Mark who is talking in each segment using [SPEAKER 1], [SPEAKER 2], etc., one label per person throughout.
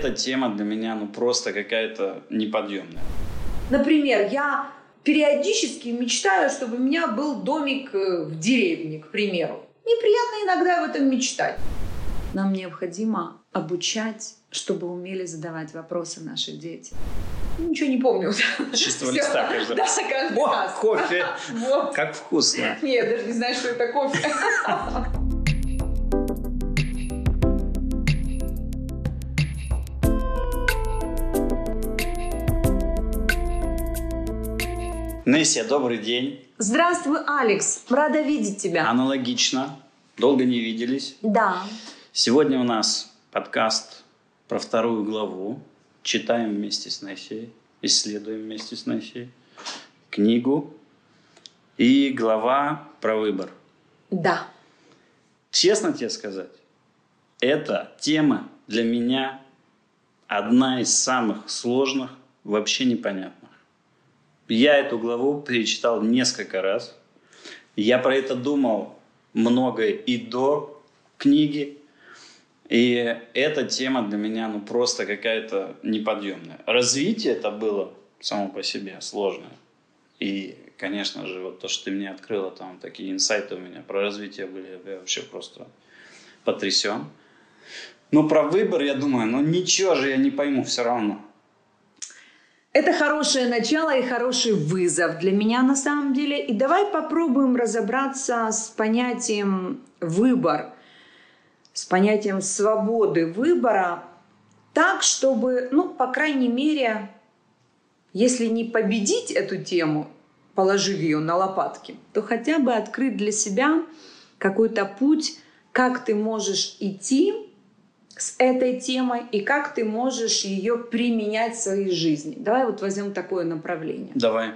[SPEAKER 1] эта тема для меня ну просто какая-то неподъемная.
[SPEAKER 2] Например, я периодически мечтаю, чтобы у меня был домик э, в деревне, к примеру. Неприятно иногда об этом мечтать. Нам необходимо обучать, чтобы умели задавать вопросы наши дети. Ничего не помню.
[SPEAKER 1] С чистого листа каждый
[SPEAKER 2] Да,
[SPEAKER 1] раз.
[SPEAKER 2] каждый
[SPEAKER 1] О,
[SPEAKER 2] раз.
[SPEAKER 1] кофе!
[SPEAKER 2] Вот.
[SPEAKER 1] Как вкусно!
[SPEAKER 2] Нет, даже не знаю, что это кофе.
[SPEAKER 1] Нессия, добрый день.
[SPEAKER 2] Здравствуй, Алекс. Рада видеть тебя.
[SPEAKER 1] Аналогично. Долго не виделись.
[SPEAKER 2] Да.
[SPEAKER 1] Сегодня у нас подкаст про вторую главу. Читаем вместе с Нессией, исследуем вместе с Нессией книгу. И глава про выбор.
[SPEAKER 2] Да.
[SPEAKER 1] Честно тебе сказать, эта тема для меня одна из самых сложных, вообще непонятных. Я эту главу перечитал несколько раз. Я про это думал много и до книги. И эта тема для меня ну, просто какая-то неподъемная. Развитие это было само по себе сложное. И, конечно же, вот то, что ты мне открыла, там такие инсайты у меня про развитие были, я вообще просто потрясен. Но про выбор, я думаю, ну ничего же я не пойму все равно.
[SPEAKER 2] Это хорошее начало и хороший вызов для меня на самом деле. И давай попробуем разобраться с понятием выбор, с понятием свободы выбора, так, чтобы, ну, по крайней мере, если не победить эту тему, положив ее на лопатки, то хотя бы открыть для себя какой-то путь, как ты можешь идти с этой темой и как ты можешь ее применять в своей жизни. Давай вот возьмем такое направление.
[SPEAKER 1] Давай,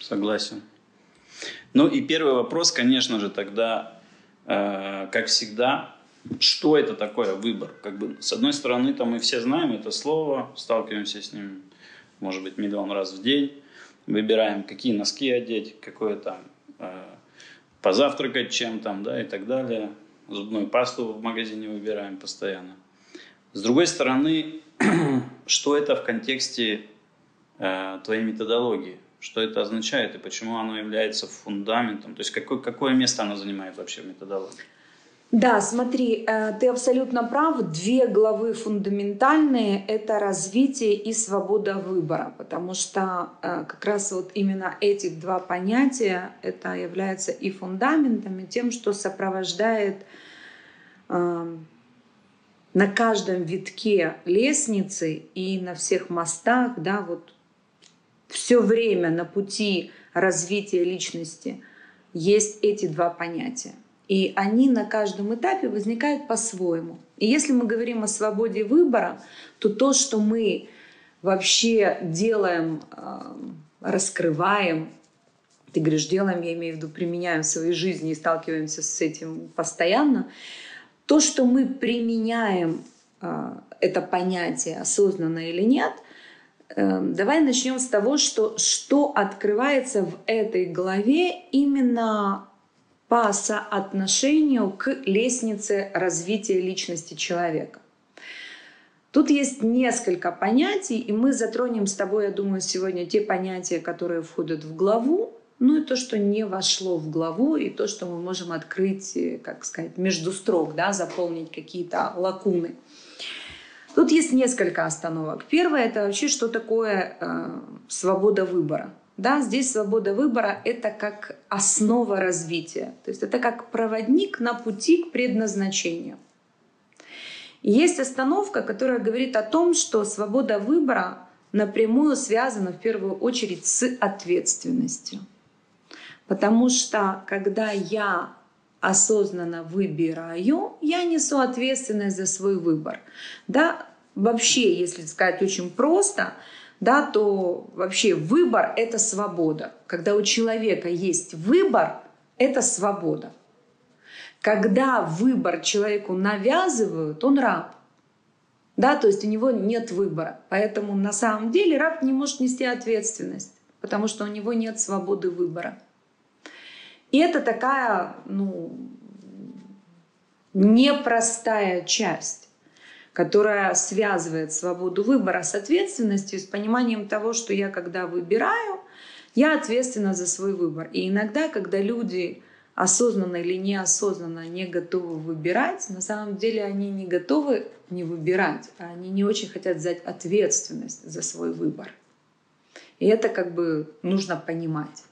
[SPEAKER 1] согласен. Ну и первый вопрос, конечно же, тогда, э, как всегда, что это такое выбор? Как бы, с одной стороны, там мы все знаем это слово, сталкиваемся с ним, может быть, миллион раз в день, выбираем, какие носки одеть, какое там э, позавтракать чем там, да, и так далее. Зубную пасту в магазине выбираем постоянно. С другой стороны, что это в контексте э, твоей методологии? Что это означает и почему оно является фундаментом? То есть какое, какое место оно занимает вообще в методологии?
[SPEAKER 2] Да, смотри, э, ты абсолютно прав. Две главы фундаментальные – это развитие и свобода выбора, потому что э, как раз вот именно эти два понятия это является и фундаментом, и тем, что сопровождает э, на каждом витке лестницы и на всех мостах, да, вот все время на пути развития личности есть эти два понятия. И они на каждом этапе возникают по-своему. И если мы говорим о свободе выбора, то то, что мы вообще делаем, раскрываем, ты говоришь, делаем, я имею в виду, применяем в своей жизни и сталкиваемся с этим постоянно, то, что мы применяем это понятие осознанно или нет, давай начнем с того, что, что открывается в этой главе именно по соотношению к лестнице развития личности человека. Тут есть несколько понятий, и мы затронем с тобой, я думаю, сегодня те понятия, которые входят в главу, ну и то, что не вошло в главу, и то, что мы можем открыть, как сказать, между строк, да, заполнить какие-то лакуны. Тут есть несколько остановок. Первое – это вообще, что такое э, свобода выбора. Да, здесь свобода выбора – это как основа развития. То есть это как проводник на пути к предназначению. Есть остановка, которая говорит о том, что свобода выбора напрямую связана в первую очередь с ответственностью. Потому что когда я осознанно выбираю, я несу ответственность за свой выбор. Да, вообще, если сказать очень просто – да, то вообще выбор — это свобода. Когда у человека есть выбор, это свобода. Когда выбор человеку навязывают, он раб. Да, то есть у него нет выбора. Поэтому на самом деле раб не может нести ответственность, потому что у него нет свободы выбора. И это такая, ну, непростая часть. Которая связывает свободу выбора с ответственностью, с пониманием того, что я когда выбираю, я ответственна за свой выбор. И иногда, когда люди осознанно или неосознанно не готовы выбирать, на самом деле они не готовы не выбирать, а они не очень хотят взять ответственность за свой выбор. И это как бы нужно понимать.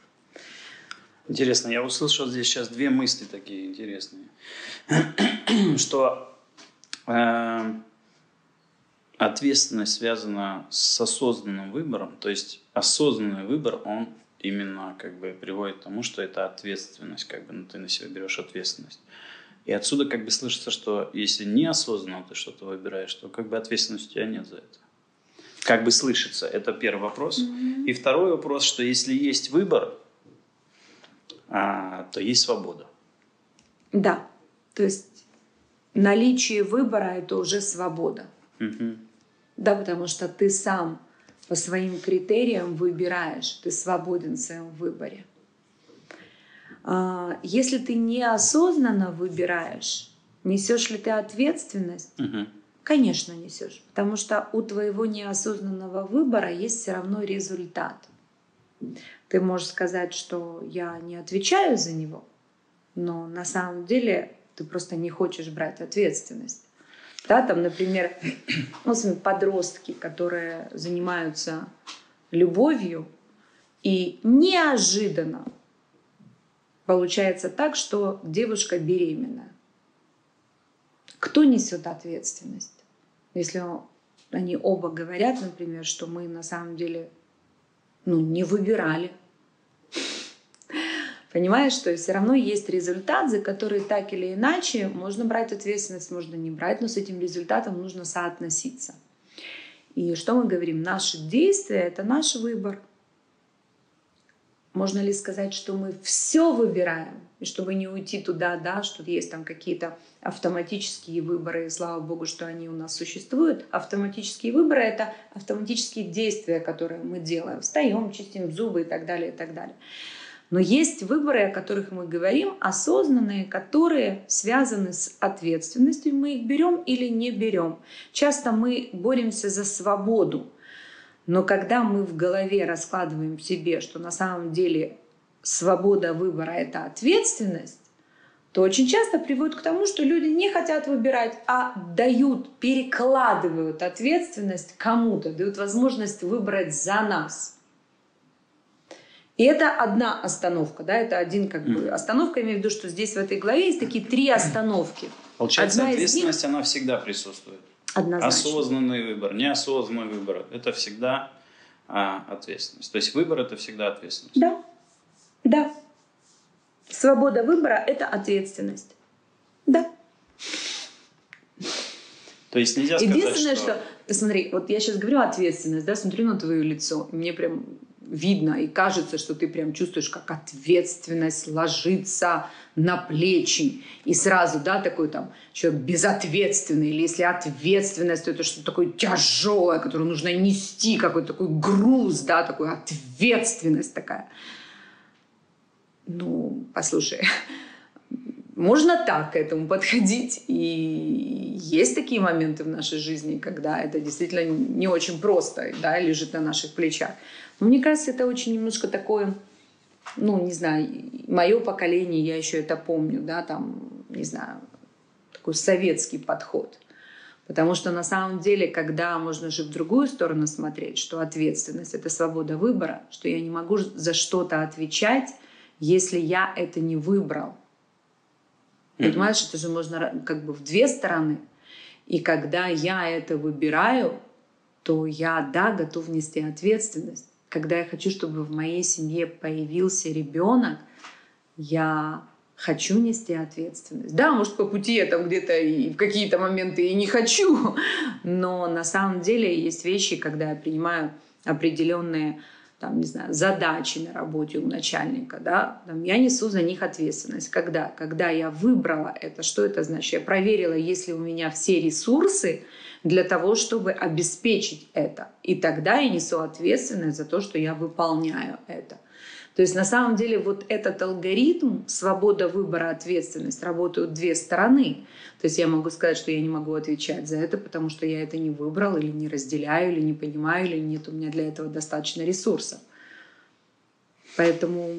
[SPEAKER 1] Интересно, я услышал здесь сейчас две мысли такие интересные, что э, ответственность связана с осознанным выбором, то есть осознанный выбор, он именно как бы приводит к тому, что это ответственность, как бы ну, ты на себя берешь ответственность. И отсюда как бы слышится, что если неосознанно ты что-то выбираешь, то как бы ответственности у тебя нет за это. Как бы слышится, это первый вопрос. Mm-hmm. И второй вопрос, что если есть выбор, а, то есть свобода.
[SPEAKER 2] Да, то есть наличие выбора это уже свобода.
[SPEAKER 1] Угу.
[SPEAKER 2] Да, потому что ты сам по своим критериям выбираешь, ты свободен в своем выборе. А, если ты неосознанно выбираешь, несешь ли ты ответственность?
[SPEAKER 1] Угу.
[SPEAKER 2] Конечно, несешь, потому что у твоего неосознанного выбора есть все равно результат. Ты можешь сказать, что я не отвечаю за него, но на самом деле ты просто не хочешь брать ответственность. Да, там, например, ну, подростки, которые занимаются любовью, и неожиданно получается так, что девушка беременна. Кто несет ответственность? Если они оба говорят, например, что мы на самом деле ну, не выбирали. Понимаешь, что все равно есть результат, за который так или иначе можно брать ответственность, можно не брать, но с этим результатом нужно соотноситься. И что мы говорим? Наши действия — это наш выбор. Можно ли сказать, что мы все выбираем? И чтобы не уйти туда, да, что есть там какие-то автоматические выборы, и слава богу, что они у нас существуют. Автоматические выборы — это автоматические действия, которые мы делаем. Встаем, чистим зубы и так далее, и так далее. Но есть выборы, о которых мы говорим, осознанные, которые связаны с ответственностью. Мы их берем или не берем. Часто мы боремся за свободу. Но когда мы в голове раскладываем себе, что на самом деле свобода выбора — это ответственность, то очень часто приводит к тому, что люди не хотят выбирать, а дают, перекладывают ответственность кому-то, дают возможность выбрать за нас. И это одна остановка, да, это один как бы остановка, я имею в виду, что здесь в этой главе есть такие три остановки.
[SPEAKER 1] Получается, одна ответственность, них... она всегда присутствует.
[SPEAKER 2] Однозначно.
[SPEAKER 1] Осознанный выбор, неосознанный выбор, это всегда а, ответственность. То есть выбор это всегда ответственность.
[SPEAKER 2] Да, да. Свобода выбора – это ответственность. Да.
[SPEAKER 1] То есть нельзя сказать,
[SPEAKER 2] Единственное, что... что... Смотри, вот я сейчас говорю ответственность, да, смотрю на твое лицо, мне прям видно и кажется, что ты прям чувствуешь, как ответственность ложится на плечи. И сразу, да, такой там человек безответственный. Или если ответственность, то это что-то такое тяжелое, которое нужно нести, какой-то такой груз, да, такой ответственность такая. Ну, послушай, можно так к этому подходить. И есть такие моменты в нашей жизни, когда это действительно не очень просто, да, лежит на наших плечах. Но мне кажется, это очень немножко такое, ну, не знаю, мое поколение, я еще это помню, да, там, не знаю, такой советский подход. Потому что на самом деле, когда можно же в другую сторону смотреть, что ответственность — это свобода выбора, что я не могу за что-то отвечать, если я это не выбрал. Mm-hmm. Понимаешь, это же можно как бы в две стороны. И когда я это выбираю, то я, да, готов нести ответственность. Когда я хочу, чтобы в моей семье появился ребенок, я хочу нести ответственность. Да, может, по пути я там где-то и в какие-то моменты и не хочу, но на самом деле есть вещи, когда я принимаю определенные там, не знаю, задачи на работе у начальника, да, там, я несу за них ответственность. Когда? Когда я выбрала это, что это значит? Я проверила, есть ли у меня все ресурсы для того, чтобы обеспечить это. И тогда я несу ответственность за то, что я выполняю это. То есть на самом деле вот этот алгоритм, свобода выбора, ответственность, работают две стороны. То есть я могу сказать, что я не могу отвечать за это, потому что я это не выбрал или не разделяю, или не понимаю, или нет у меня для этого достаточно ресурсов. Поэтому...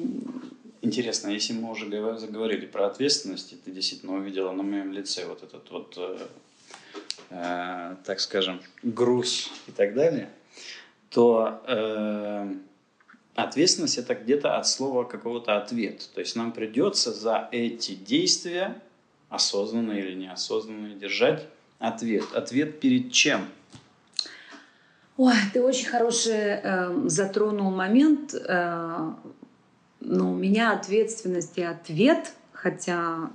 [SPEAKER 1] Интересно, если мы уже заговорили про ответственность, и ты действительно увидела на моем лице вот этот вот, э, э, так скажем, груз и так далее, то э, Ответственность это где-то от слова какого-то ответ. То есть нам придется за эти действия, осознанные или неосознанные, держать ответ. Ответ перед чем?
[SPEAKER 2] Ой, ты очень хороший э, затронул момент. Э, но у меня ответственность и ответ, хотя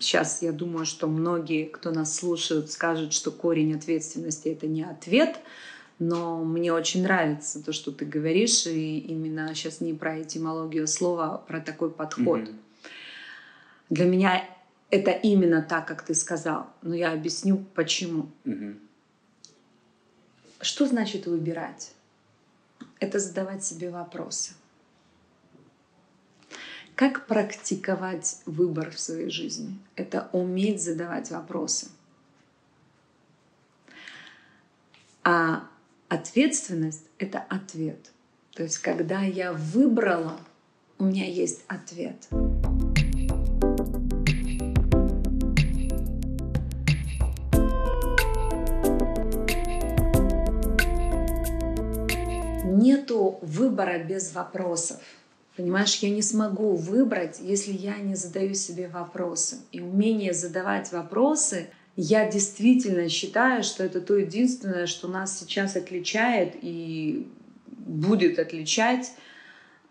[SPEAKER 2] сейчас я думаю, что многие, кто нас слушают, скажут, что корень ответственности это не ответ, но мне очень нравится то, что ты говоришь, и именно сейчас не про этимологию слова, а про такой подход. Mm-hmm. Для меня это именно так, как ты сказал, но я объясню почему. Mm-hmm. Что значит выбирать? Это задавать себе вопросы. Как практиковать выбор в своей жизни? Это уметь задавать вопросы. А Ответственность — это ответ. То есть, когда я выбрала, у меня есть ответ. Нету выбора без вопросов. Понимаешь, я не смогу выбрать, если я не задаю себе вопросы. И умение задавать вопросы я действительно считаю, что это то единственное, что нас сейчас отличает и будет отличать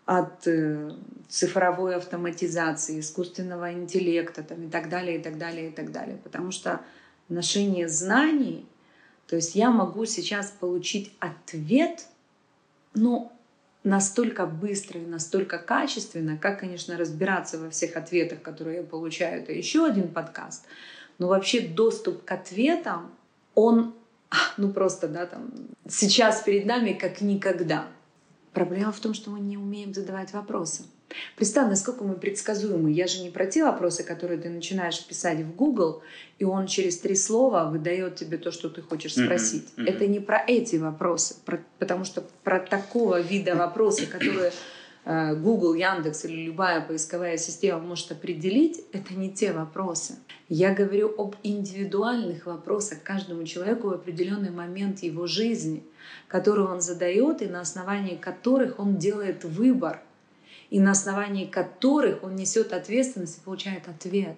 [SPEAKER 2] от э, цифровой автоматизации, искусственного интеллекта там, и так далее, и так далее, и так далее. Потому что ношение знаний, то есть я могу сейчас получить ответ, но настолько быстро и настолько качественно, как, конечно, разбираться во всех ответах, которые я получаю, это еще один подкаст – но вообще доступ к ответам, он, ну просто, да, там, сейчас перед нами как никогда. Проблема в том, что мы не умеем задавать вопросы. Представь, насколько мы предсказуемы. Я же не про те вопросы, которые ты начинаешь писать в Google, и он через три слова выдает тебе то, что ты хочешь спросить. Mm-hmm. Mm-hmm. Это не про эти вопросы, про, потому что про такого вида вопросы, которые Google, Яндекс или любая поисковая система может определить, это не те вопросы. Я говорю об индивидуальных вопросах каждому человеку в определенный момент его жизни, которые он задает и на основании которых он делает выбор, и на основании которых он несет ответственность и получает ответ.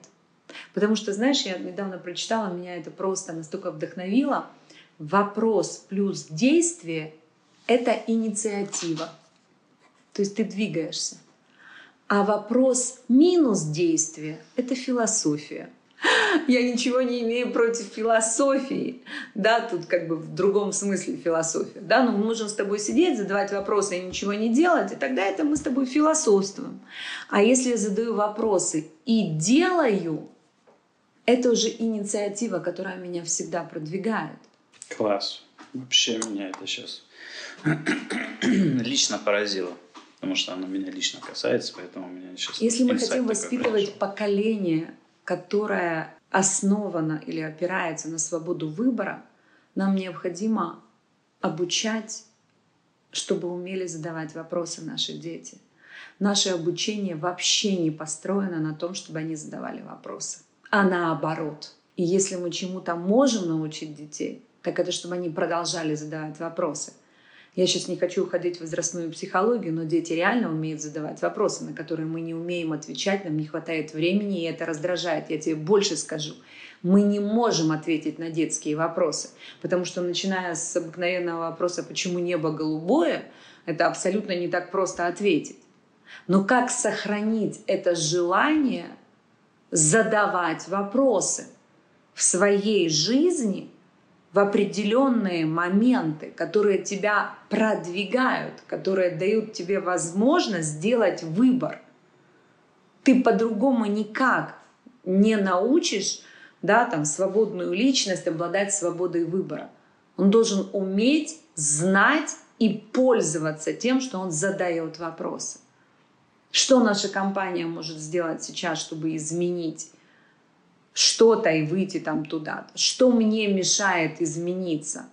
[SPEAKER 2] Потому что, знаешь, я недавно прочитала, меня это просто настолько вдохновило. Вопрос плюс действие — это инициатива. То есть ты двигаешься. А вопрос минус действия – это философия. Я ничего не имею против философии, да, тут как бы в другом смысле философия, да, но мы можем с тобой сидеть, задавать вопросы и ничего не делать, и тогда это мы с тобой философствуем. А если я задаю вопросы и делаю, это уже инициатива, которая меня всегда продвигает.
[SPEAKER 1] Класс. Вообще меня это сейчас лично поразило потому что оно меня лично касается, поэтому у меня сейчас...
[SPEAKER 2] Если мы хотим воспитывать поколение, которое основано или опирается на свободу выбора, нам необходимо обучать, чтобы умели задавать вопросы наши дети. Наше обучение вообще не построено на том, чтобы они задавали вопросы, а наоборот. И если мы чему-то можем научить детей, так это чтобы они продолжали задавать вопросы. Я сейчас не хочу уходить в возрастную психологию, но дети реально умеют задавать вопросы, на которые мы не умеем отвечать, нам не хватает времени, и это раздражает. Я тебе больше скажу. Мы не можем ответить на детские вопросы, потому что начиная с обыкновенного вопроса «почему небо голубое?», это абсолютно не так просто ответить. Но как сохранить это желание задавать вопросы в своей жизни – в определенные моменты, которые тебя продвигают, которые дают тебе возможность сделать выбор. Ты по-другому никак не научишь да, там, свободную личность обладать свободой выбора. Он должен уметь знать и пользоваться тем, что он задает вопросы. Что наша компания может сделать сейчас, чтобы изменить что-то и выйти там туда? Что мне мешает измениться?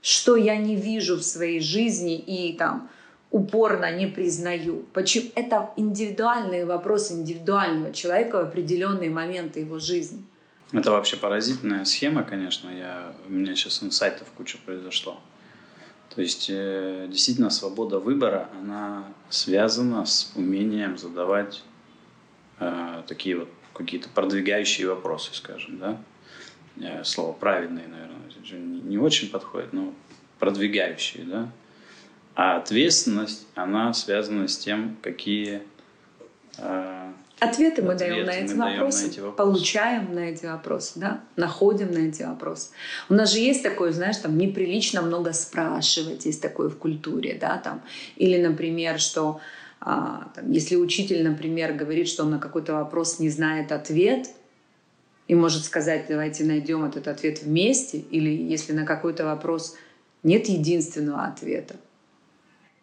[SPEAKER 2] Что я не вижу в своей жизни и там упорно не признаю? Почему? Это индивидуальные вопросы индивидуального человека в определенные моменты его жизни.
[SPEAKER 1] Это вообще поразительная схема, конечно. Я, у меня сейчас инсайтов куча произошло. То есть э, действительно свобода выбора, она связана с умением задавать э, такие вот какие-то продвигающие вопросы, скажем, да. Э, слово правильное, наверное, не, очень подходит, но продвигающие, да. А ответственность, она связана с тем, какие
[SPEAKER 2] э, Ответы мы Ответы даем на эти, вопросы, на эти вопросы, получаем на эти вопросы, да, находим на эти вопросы. У нас же есть такое, знаешь, там неприлично много спрашивать, есть такое в культуре, да, там, или, например, что там, если учитель, например, говорит, что он на какой-то вопрос не знает ответ, и может сказать, давайте найдем этот ответ вместе, или если на какой-то вопрос нет единственного ответа,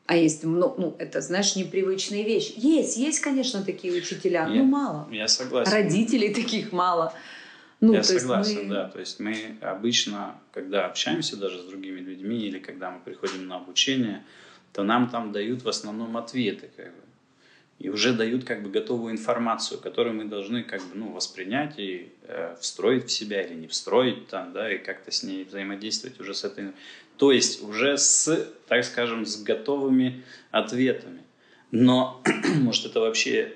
[SPEAKER 2] а есть, ну, ну, это, знаешь, непривычные вещи. Есть, есть, конечно, такие учителя, я, но мало.
[SPEAKER 1] Я согласен.
[SPEAKER 2] Родителей таких мало.
[SPEAKER 1] Ну, я согласен, мы... да. То есть мы обычно, когда общаемся даже с другими людьми или когда мы приходим на обучение, то нам там дают в основном ответы, как бы. И уже дают как бы готовую информацию, которую мы должны как бы ну, воспринять и э, встроить в себя или не встроить там, да, и как-то с ней взаимодействовать уже с этой то есть уже с, так скажем, с готовыми ответами. Но, может, это вообще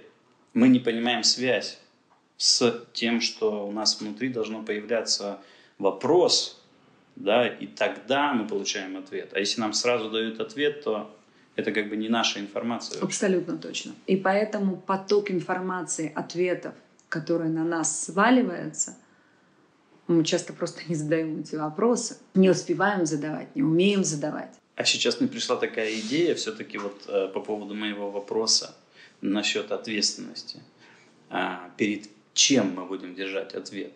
[SPEAKER 1] мы не понимаем связь с тем, что у нас внутри должно появляться вопрос, да, и тогда мы получаем ответ. А если нам сразу дают ответ, то это как бы не наша информация.
[SPEAKER 2] Вообще. Абсолютно точно. И поэтому поток информации, ответов, которые на нас сваливаются – мы часто просто не задаем эти вопросы, не успеваем задавать, не умеем задавать.
[SPEAKER 1] А сейчас мне пришла такая идея все-таки вот э, по поводу моего вопроса насчет ответственности. А, перед чем мы будем держать ответ,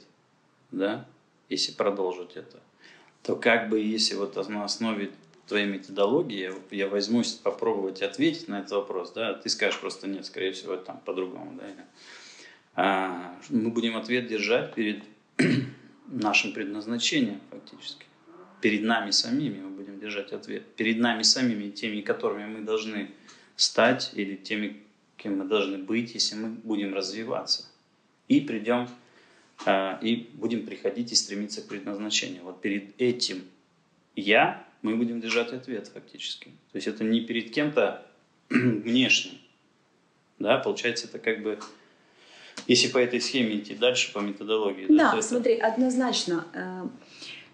[SPEAKER 1] да, если продолжить это, то как бы если вот на основе твоей методологии я возьмусь попробовать ответить на этот вопрос, да, ты скажешь просто нет, скорее всего, это там по-другому, да, а, мы будем ответ держать перед нашим предназначением фактически. Перед нами самими мы будем держать ответ. Перед нами самими, теми, которыми мы должны стать, или теми, кем мы должны быть, если мы будем развиваться. И придем, и будем приходить и стремиться к предназначению. Вот перед этим я мы будем держать ответ фактически. То есть это не перед кем-то внешним. Да, получается, это как бы если по этой схеме идти дальше, по методологии.
[SPEAKER 2] Да, да смотри, это... однозначно. Э,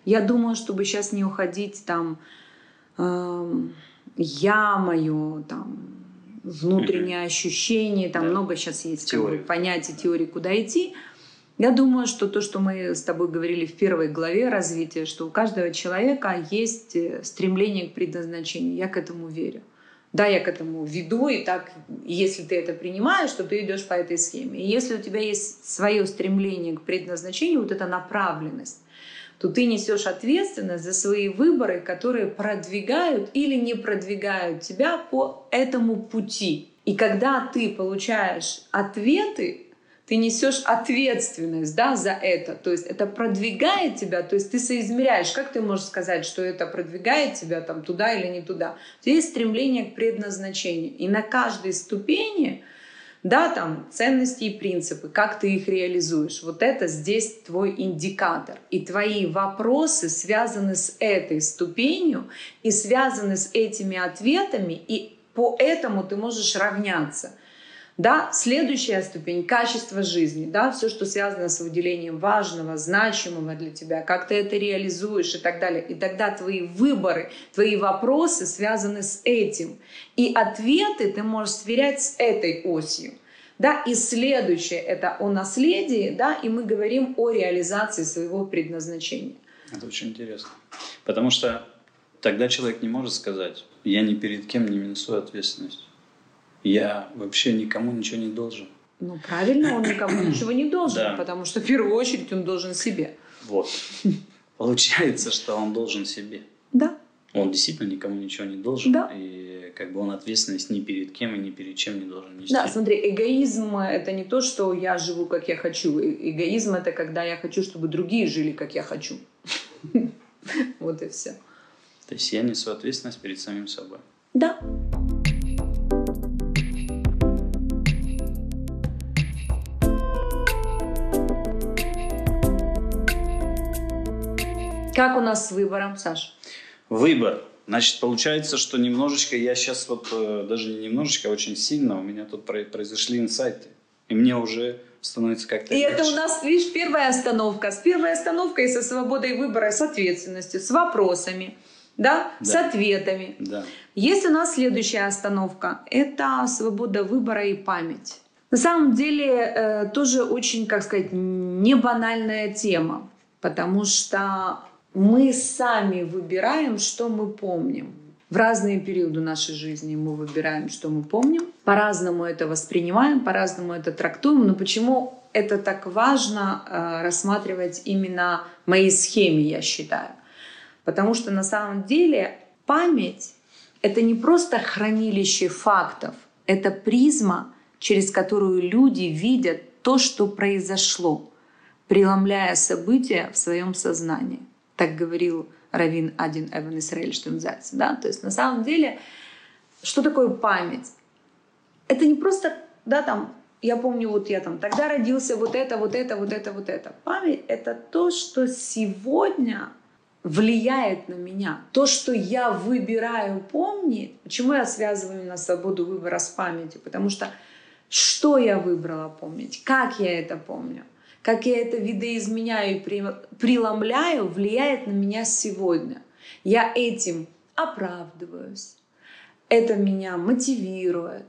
[SPEAKER 2] я думаю, чтобы сейчас не уходить там эм, я мое, там, внутреннее mm ощущение, там да. много сейчас есть как бы, понятий, теорий, куда идти. Я думаю, что то, что мы с тобой говорили в первой главе развития, что у каждого человека есть э, стремление к предназначению. Я к этому верю да, я к этому веду, и так, если ты это принимаешь, то ты идешь по этой схеме. И если у тебя есть свое стремление к предназначению, вот эта направленность, то ты несешь ответственность за свои выборы, которые продвигают или не продвигают тебя по этому пути. И когда ты получаешь ответы ты несешь ответственность да, за это. То есть это продвигает тебя, то есть ты соизмеряешь. Как ты можешь сказать, что это продвигает тебя там, туда или не туда? Есть стремление к предназначению. И на каждой ступени да, там ценности и принципы, как ты их реализуешь. Вот это здесь твой индикатор. И твои вопросы связаны с этой ступенью и связаны с этими ответами, и по этому ты можешь равняться – да, следующая ступень – качество жизни, да, все, что связано с выделением важного, значимого для тебя, как ты это реализуешь и так далее. И тогда твои выборы, твои вопросы связаны с этим. И ответы ты можешь сверять с этой осью. Да, и следующее – это о наследии, да, и мы говорим о реализации своего предназначения.
[SPEAKER 1] Это очень интересно. Потому что тогда человек не может сказать, я ни перед кем не несу ответственность я вообще никому ничего не должен.
[SPEAKER 2] Ну, правильно, он никому ничего не должен, да. потому что в первую очередь он должен себе.
[SPEAKER 1] Вот. Получается, что он должен себе.
[SPEAKER 2] Да.
[SPEAKER 1] Он действительно никому ничего не должен.
[SPEAKER 2] Да.
[SPEAKER 1] И как бы он ответственность ни перед кем и ни перед чем не должен нести.
[SPEAKER 2] Да, смотри, эгоизм это не то, что я живу как я хочу. Э- Эгоизм это когда я хочу, чтобы другие жили как я хочу. Вот и все.
[SPEAKER 1] То есть я несу ответственность перед самим собой.
[SPEAKER 2] Да. Как у нас с выбором, Саш?
[SPEAKER 1] Выбор. Значит, получается, что немножечко, я сейчас вот, э, даже не немножечко, а очень сильно, у меня тут про- произошли инсайты. И мне уже становится как-то
[SPEAKER 2] И это у нас, видишь, первая остановка. С первой остановкой со свободой выбора, с ответственностью, с вопросами, да, с
[SPEAKER 1] Да.
[SPEAKER 2] ответами.
[SPEAKER 1] Да.
[SPEAKER 2] Есть у нас следующая остановка. Это свобода выбора и память. На самом деле э, тоже очень, как сказать, не банальная тема, потому что мы сами выбираем, что мы помним. В разные периоды нашей жизни мы выбираем, что мы помним. По-разному это воспринимаем, по-разному это трактуем. Но почему это так важно э, рассматривать именно в моей схеме, я считаю? Потому что на самом деле память — это не просто хранилище фактов, это призма, через которую люди видят то, что произошло, преломляя события в своем сознании. Так говорил Равин Один Эван Исраэль Штензальц. Да? То есть на самом деле, что такое память? Это не просто, да, там, я помню, вот я там тогда родился, вот это, вот это, вот это, вот это. Память — это то, что сегодня влияет на меня. То, что я выбираю помнить. Почему я связываю именно свободу выбора с памятью? Потому что что я выбрала помнить, как я это помню, как я это видоизменяю и преломляю, влияет на меня сегодня. Я этим оправдываюсь, это меня мотивирует,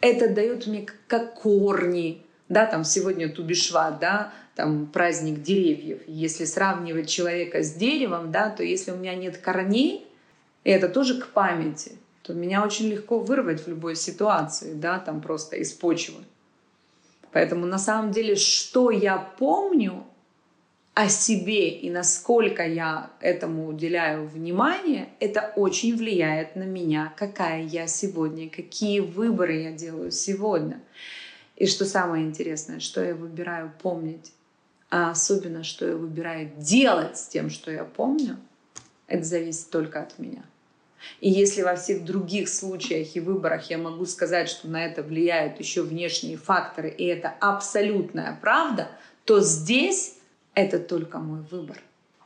[SPEAKER 2] это дает мне как корни. Да, там сегодня Тубишват, да, там праздник деревьев. Если сравнивать человека с деревом, да, то если у меня нет корней, и это тоже к памяти, то меня очень легко вырвать в любой ситуации, да, там просто из почвы. Поэтому на самом деле, что я помню о себе и насколько я этому уделяю внимание, это очень влияет на меня, какая я сегодня, какие выборы я делаю сегодня. И что самое интересное, что я выбираю помнить, а особенно, что я выбираю делать с тем, что я помню, это зависит только от меня. И если во всех других случаях и выборах я могу сказать, что на это влияют еще внешние факторы, и это абсолютная правда, то здесь это только мой выбор.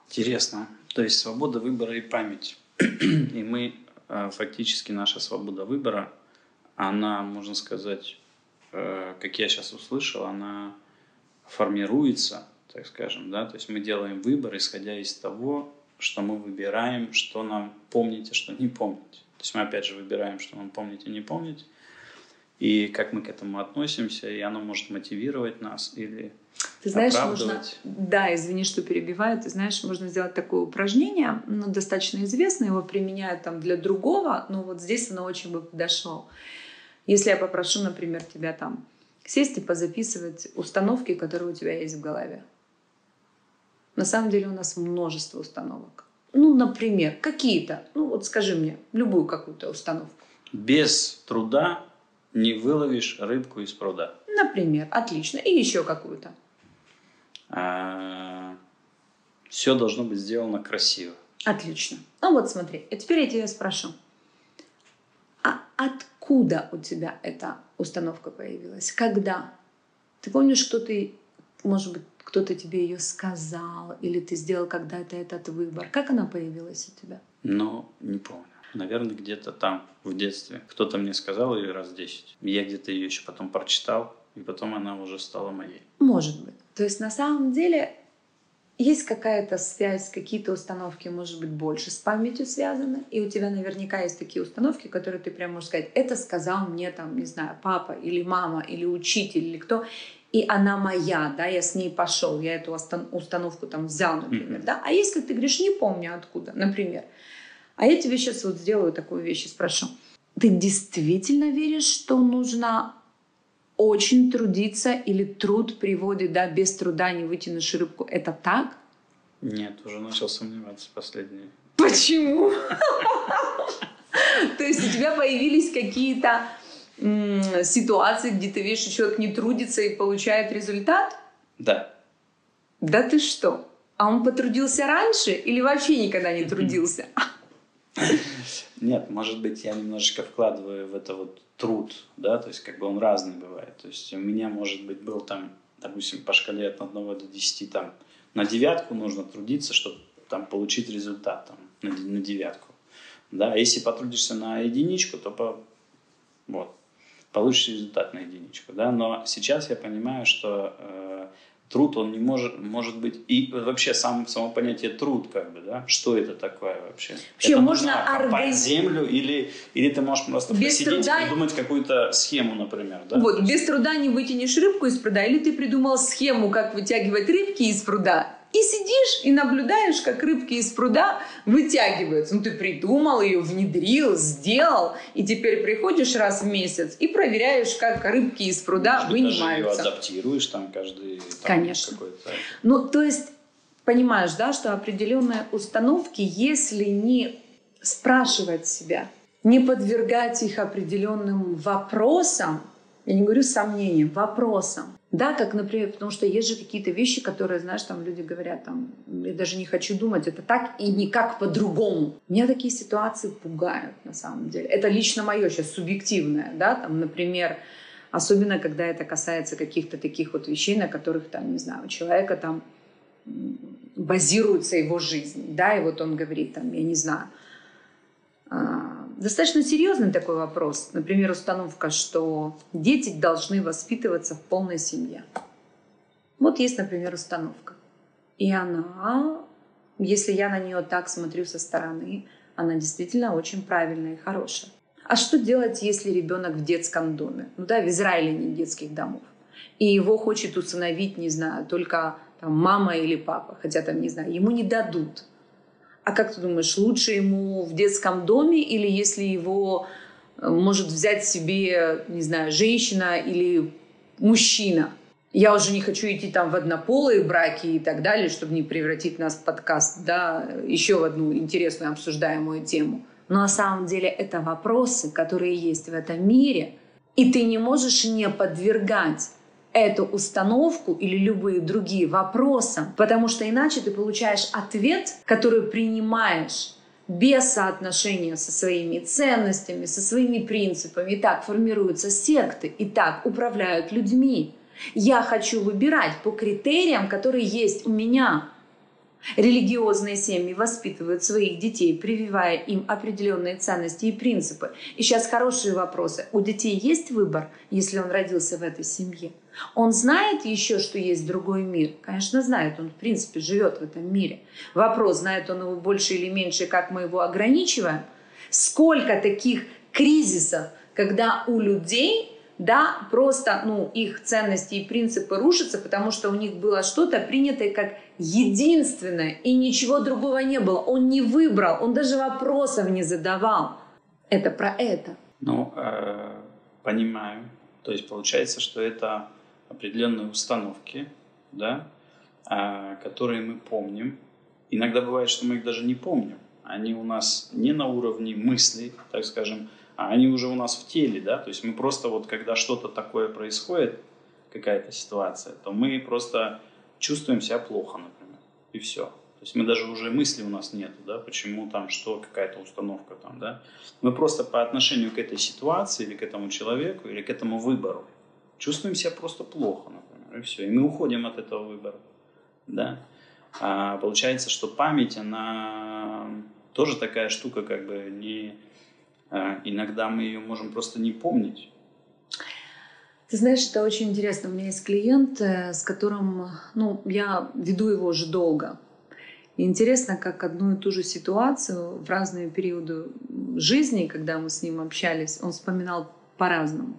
[SPEAKER 1] Интересно. То есть свобода выбора и память. И мы, э, фактически, наша свобода выбора, она, можно сказать, э, как я сейчас услышал, она формируется, так скажем, да, то есть мы делаем выбор, исходя из того, что мы выбираем, что нам помнить, а что не помнить. То есть мы опять же выбираем, что нам помнить и не помнить, и как мы к этому относимся, и оно может мотивировать нас или
[SPEAKER 2] Ты знаешь, можно... Да, извини, что перебиваю. Ты знаешь, можно сделать такое упражнение, ну, достаточно известное, его применяют там для другого, но вот здесь оно очень бы подошло. Если я попрошу, например, тебя там сесть и позаписывать установки, которые у тебя есть в голове. На самом деле у нас множество установок. Ну, например, какие-то. Ну, вот скажи мне любую какую-то установку.
[SPEAKER 1] Без труда не выловишь рыбку из пруда.
[SPEAKER 2] Например, отлично. И еще какую-то.
[SPEAKER 1] Все должно быть сделано красиво.
[SPEAKER 2] Отлично. Ну вот смотри, и теперь я тебя спрошу. А откуда у тебя эта установка появилась? Когда? Ты помнишь, что ты, может быть, кто-то тебе ее сказал, или ты сделал когда-то этот выбор? Как она появилась у тебя?
[SPEAKER 1] Но не помню. Наверное, где-то там, в детстве. Кто-то мне сказал ее раз 10. Я где-то ее еще потом прочитал, и потом она уже стала моей.
[SPEAKER 2] Может быть. То есть на самом деле есть какая-то связь, какие-то установки, может быть, больше с памятью связаны, и у тебя наверняка есть такие установки, которые ты прям можешь сказать, это сказал мне там, не знаю, папа или мама или учитель или кто, и она моя, да, я с ней пошел, я эту установку там взял, например,
[SPEAKER 1] Мгм.
[SPEAKER 2] да, а если ты говоришь, не помню откуда, например, а я тебе сейчас вот сделаю такую вещь и спрошу, ты действительно веришь, что нужно очень трудиться или труд приводит, да, без труда не вытянешь рыбку. Это так?
[SPEAKER 1] Нет, уже начал сомневаться последние
[SPEAKER 2] Почему? То есть у тебя появились какие-то ситуации, где ты видишь, что человек не трудится и получает результат?
[SPEAKER 1] Да.
[SPEAKER 2] Да ты что? А он потрудился раньше или вообще никогда не трудился?
[SPEAKER 1] Нет, может быть, я немножечко вкладываю в это вот труд, да, то есть как бы он разный бывает. То есть у меня, может быть, был там, допустим, по шкале от 1 до 10, там, на девятку нужно трудиться, чтобы там получить результат там, на, на девятку. Да, а если потрудишься на единичку, то по, вот, получишь результат на единичку. Да? Но сейчас я понимаю, что э, труд, он не может, может быть, и вообще сам, само понятие труд, как бы, да, что это такое вообще?
[SPEAKER 2] Вообще
[SPEAKER 1] это
[SPEAKER 2] можно
[SPEAKER 1] организовать землю или, или ты можешь просто без посидеть труда... и придумать какую-то схему, например, да?
[SPEAKER 2] Вот, без труда не вытянешь рыбку из пруда, или ты придумал схему, как вытягивать рыбки из пруда, и сидишь и наблюдаешь, как рыбки из пруда вытягиваются. Ну, ты придумал ее, внедрил, сделал, и теперь приходишь раз в месяц и проверяешь, как рыбки из пруда
[SPEAKER 1] Может,
[SPEAKER 2] вынимаются.
[SPEAKER 1] Даже ее адаптируешь там каждый там,
[SPEAKER 2] Конечно. какой-то... Ну, то есть, понимаешь, да, что определенные установки, если не спрашивать себя, не подвергать их определенным вопросам, я не говорю сомнениям, вопросам, да, как, например, потому что есть же какие-то вещи, которые, знаешь, там люди говорят, там, я даже не хочу думать, это так и никак по-другому. Меня такие ситуации пугают, на самом деле. Это лично мое сейчас субъективное, да, там, например, особенно когда это касается каких-то таких вот вещей, на которых, там, не знаю, у человека там базируется его жизнь, да, и вот он говорит, там, я не знаю, а, достаточно серьезный такой вопрос. Например, установка, что дети должны воспитываться в полной семье. Вот есть, например, установка. И она, если я на нее так смотрю со стороны, она действительно очень правильная и хорошая. А что делать, если ребенок в детском доме? Ну да, в Израиле нет детских домов. И его хочет усыновить, не знаю, только там, мама или папа. Хотя там, не знаю, ему не дадут. А как ты думаешь, лучше ему в детском доме или если его э, может взять себе, не знаю, женщина или мужчина? Я уже не хочу идти там в однополые браки и так далее, чтобы не превратить нас в подкаст, да, еще в одну интересную обсуждаемую тему. Но на самом деле это вопросы, которые есть в этом мире, и ты не можешь не подвергать эту установку или любые другие вопросам, потому что иначе ты получаешь ответ, который принимаешь без соотношения со своими ценностями, со своими принципами. И так формируются секты, и так управляют людьми. Я хочу выбирать по критериям, которые есть у меня. Религиозные семьи воспитывают своих детей, прививая им определенные ценности и принципы. И сейчас хорошие вопросы. У детей есть выбор, если он родился в этой семье? Он знает еще, что есть другой мир? Конечно, знает. Он, в принципе, живет в этом мире. Вопрос, знает он его больше или меньше, как мы его ограничиваем? Сколько таких кризисов, когда у людей да, просто ну, их ценности и принципы рушатся, потому что у них было что-то принятое как единственное, и ничего другого не было. Он не выбрал, он даже вопросов не задавал. Это про это.
[SPEAKER 1] Ну, э, понимаю. То есть получается, что это определенные установки, да, э, которые мы помним. Иногда бывает, что мы их даже не помним. Они у нас не на уровне мыслей, так скажем, а они уже у нас в теле, да, то есть мы просто вот, когда что-то такое происходит, какая-то ситуация, то мы просто чувствуем себя плохо, например, и все. То есть мы даже уже мысли у нас нет, да, почему там, что, какая-то установка там, да. Мы просто по отношению к этой ситуации или к этому человеку или к этому выбору чувствуем себя просто плохо, например, и все. И мы уходим от этого выбора, да. А получается, что память, она тоже такая штука, как бы не а, иногда мы ее можем просто не помнить.
[SPEAKER 2] Ты знаешь, это очень интересно. У меня есть клиент, э, с которым ну, я веду его уже долго. И интересно, как одну и ту же ситуацию в разные периоды жизни, когда мы с ним общались, он вспоминал по-разному.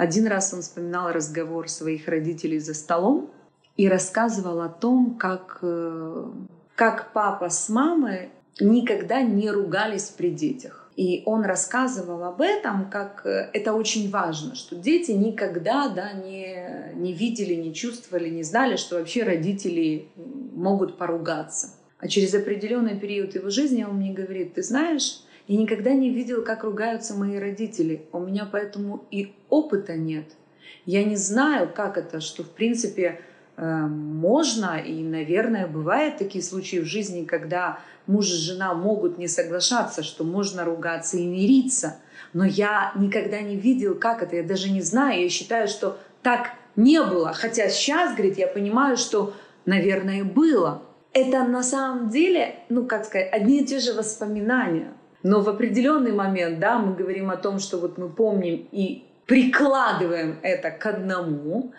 [SPEAKER 2] Один раз он вспоминал разговор своих родителей за столом и рассказывал о том, как, э, как папа с мамой никогда не ругались при детях. И он рассказывал об этом, как э, это очень важно, что дети никогда да, не, не видели, не чувствовали, не знали, что вообще родители могут поругаться. А через определенный период его жизни он мне говорит, ты знаешь, я никогда не видел, как ругаются мои родители. У меня поэтому и опыта нет. Я не знаю, как это, что в принципе э, можно, и, наверное, бывают такие случаи в жизни, когда муж и жена могут не соглашаться, что можно ругаться и мириться. Но я никогда не видел, как это, я даже не знаю. Я считаю, что так не было. Хотя сейчас, говорит, я понимаю, что, наверное, было. Это на самом деле, ну, как сказать, одни и те же воспоминания. Но в определенный момент, да, мы говорим о том, что вот мы помним и прикладываем это к одному.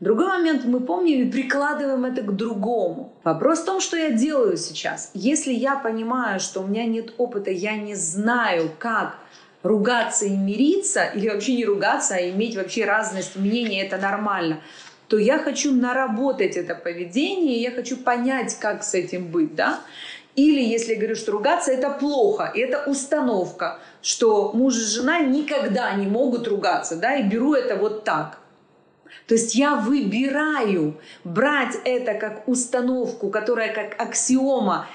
[SPEAKER 2] В другой момент мы помним и прикладываем это к другому. Вопрос в том, что я делаю сейчас. Если я понимаю, что у меня нет опыта, я не знаю, как ругаться и мириться, или вообще не ругаться, а иметь вообще разность мнений, это нормально, то я хочу наработать это поведение, я хочу понять, как с этим быть, да. Или если я говорю, что ругаться это плохо, это установка, что муж и жена никогда не могут ругаться, да, и беру это вот так. То есть я выбираю брать это как установку, которая как аксиома,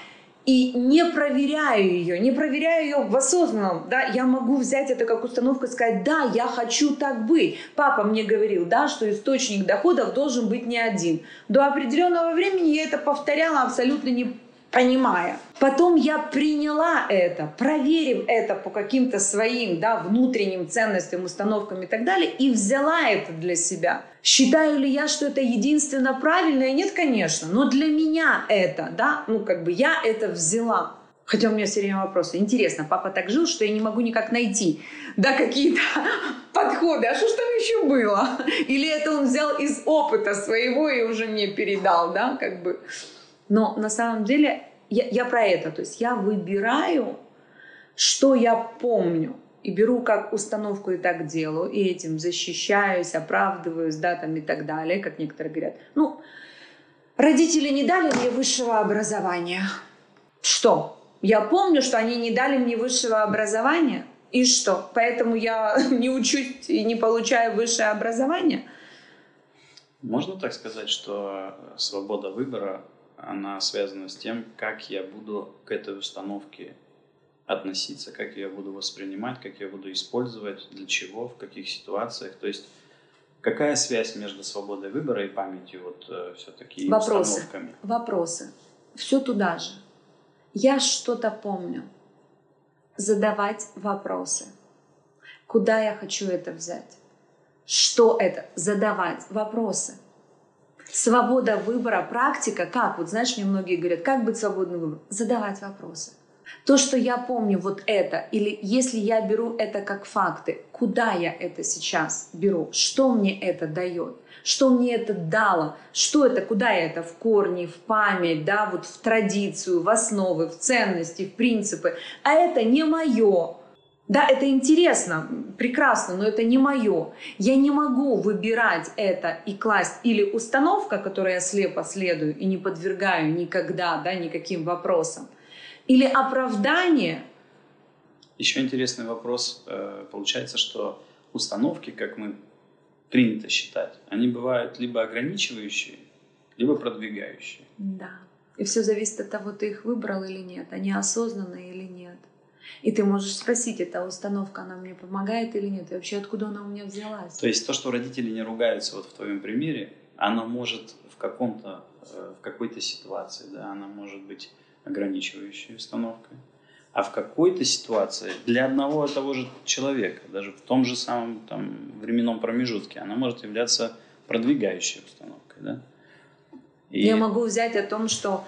[SPEAKER 2] и не проверяю ее, не проверяю ее в осознанном, да, я могу взять это как установку и сказать, да, я хочу так быть. Папа мне говорил, да, что источник доходов должен быть не один. До определенного времени я это повторяла абсолютно не понимая. Потом я приняла это, проверив это по каким-то своим да, внутренним ценностям, установкам и так далее, и взяла это для себя. Считаю ли я, что это единственно правильное? Нет, конечно, но для меня это, да, ну как бы я это взяла. Хотя у меня все время вопросы. Интересно, папа так жил, что я не могу никак найти, да, какие-то подходы. А что ж там еще было? Или это он взял из опыта своего и уже мне передал, да, как бы. Но на самом деле я, я про это. То есть я выбираю, что я помню. И беру как установку и так делаю, и этим защищаюсь, оправдываюсь, да, там и так далее, как некоторые говорят. Ну, родители не дали мне высшего образования. Что? Я помню, что они не дали мне высшего образования. И что? Поэтому я не учусь и не получаю высшее образование?
[SPEAKER 1] Можно так сказать, что свобода выбора она связана с тем, как я буду к этой установке относиться, как я буду воспринимать, как я буду использовать, для чего, в каких ситуациях. То есть какая связь между свободой выбора и памятью вот э, все-таки
[SPEAKER 2] Вопросы.
[SPEAKER 1] установками?
[SPEAKER 2] Вопросы. Все туда же. Я что-то помню. Задавать вопросы. Куда я хочу это взять? Что это? Задавать вопросы свобода выбора, практика, как, вот знаешь, мне многие говорят, как быть свободным выбором? Задавать вопросы. То, что я помню вот это, или если я беру это как факты, куда я это сейчас беру, что мне это дает, что мне это дало, что это, куда я это, в корни, в память, да, вот в традицию, в основы, в ценности, в принципы, а это не мое, да, это интересно, прекрасно, но это не мое. Я не могу выбирать это и класть. Или установка, которой я слепо следую и не подвергаю никогда да, никаким вопросам. Или оправдание.
[SPEAKER 1] Еще интересный вопрос. Э, получается, что установки, как мы принято считать, они бывают либо ограничивающие, либо продвигающие.
[SPEAKER 2] Да. И все зависит от того, ты их выбрал или нет, они осознанные или нет. И ты можешь спросить, эта установка, она мне помогает или нет, и вообще откуда она у меня взялась.
[SPEAKER 1] То есть то, что родители не ругаются, вот в твоем примере, оно может в каком-то, э, в какой-то ситуации, да, она может быть ограничивающей установкой. А в какой-то ситуации для одного и того же человека, даже в том же самом там, временном промежутке, она может являться продвигающей установкой. Да?
[SPEAKER 2] И... Я могу взять о том, что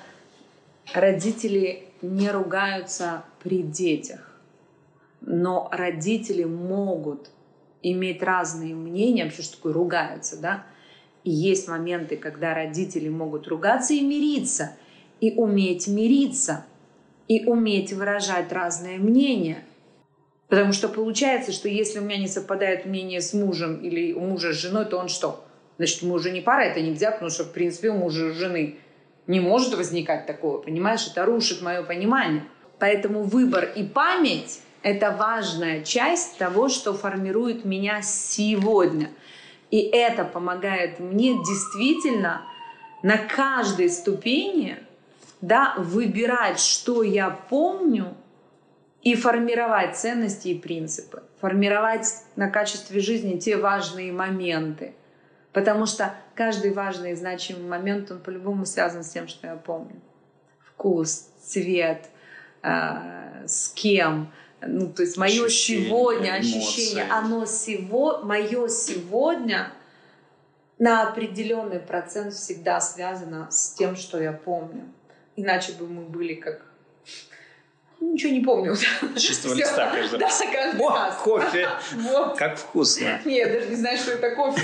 [SPEAKER 2] родители не ругаются при детях. Но родители могут иметь разные мнения, вообще что такое ругаются, да? И есть моменты, когда родители могут ругаться и мириться, и уметь мириться, и уметь выражать разные мнения. Потому что получается, что если у меня не совпадает мнение с мужем или у мужа с женой, то он что? Значит, мы уже не пара, это нельзя, потому что, в принципе, у мужа и жены не может возникать такого, понимаешь? Это рушит мое понимание. Поэтому выбор и память — это важная часть того, что формирует меня сегодня. И это помогает мне действительно на каждой ступени да, выбирать, что я помню, и формировать ценности и принципы, формировать на качестве жизни те важные моменты. Потому что каждый важный и значимый момент, он по-любому связан с тем, что я помню. Вкус, цвет, э, с кем, ну, то есть мое ощущение, сегодня эмоции. ощущение, оно сего, мое сегодня на определенный процент всегда связано с тем, что я помню. Иначе бы мы были как ничего не помню.
[SPEAKER 1] Чистого листа каждый
[SPEAKER 2] раз. Да, каждый
[SPEAKER 1] раз. кофе. Вот. Как вкусно.
[SPEAKER 2] Нет, даже не знаю, что это кофе.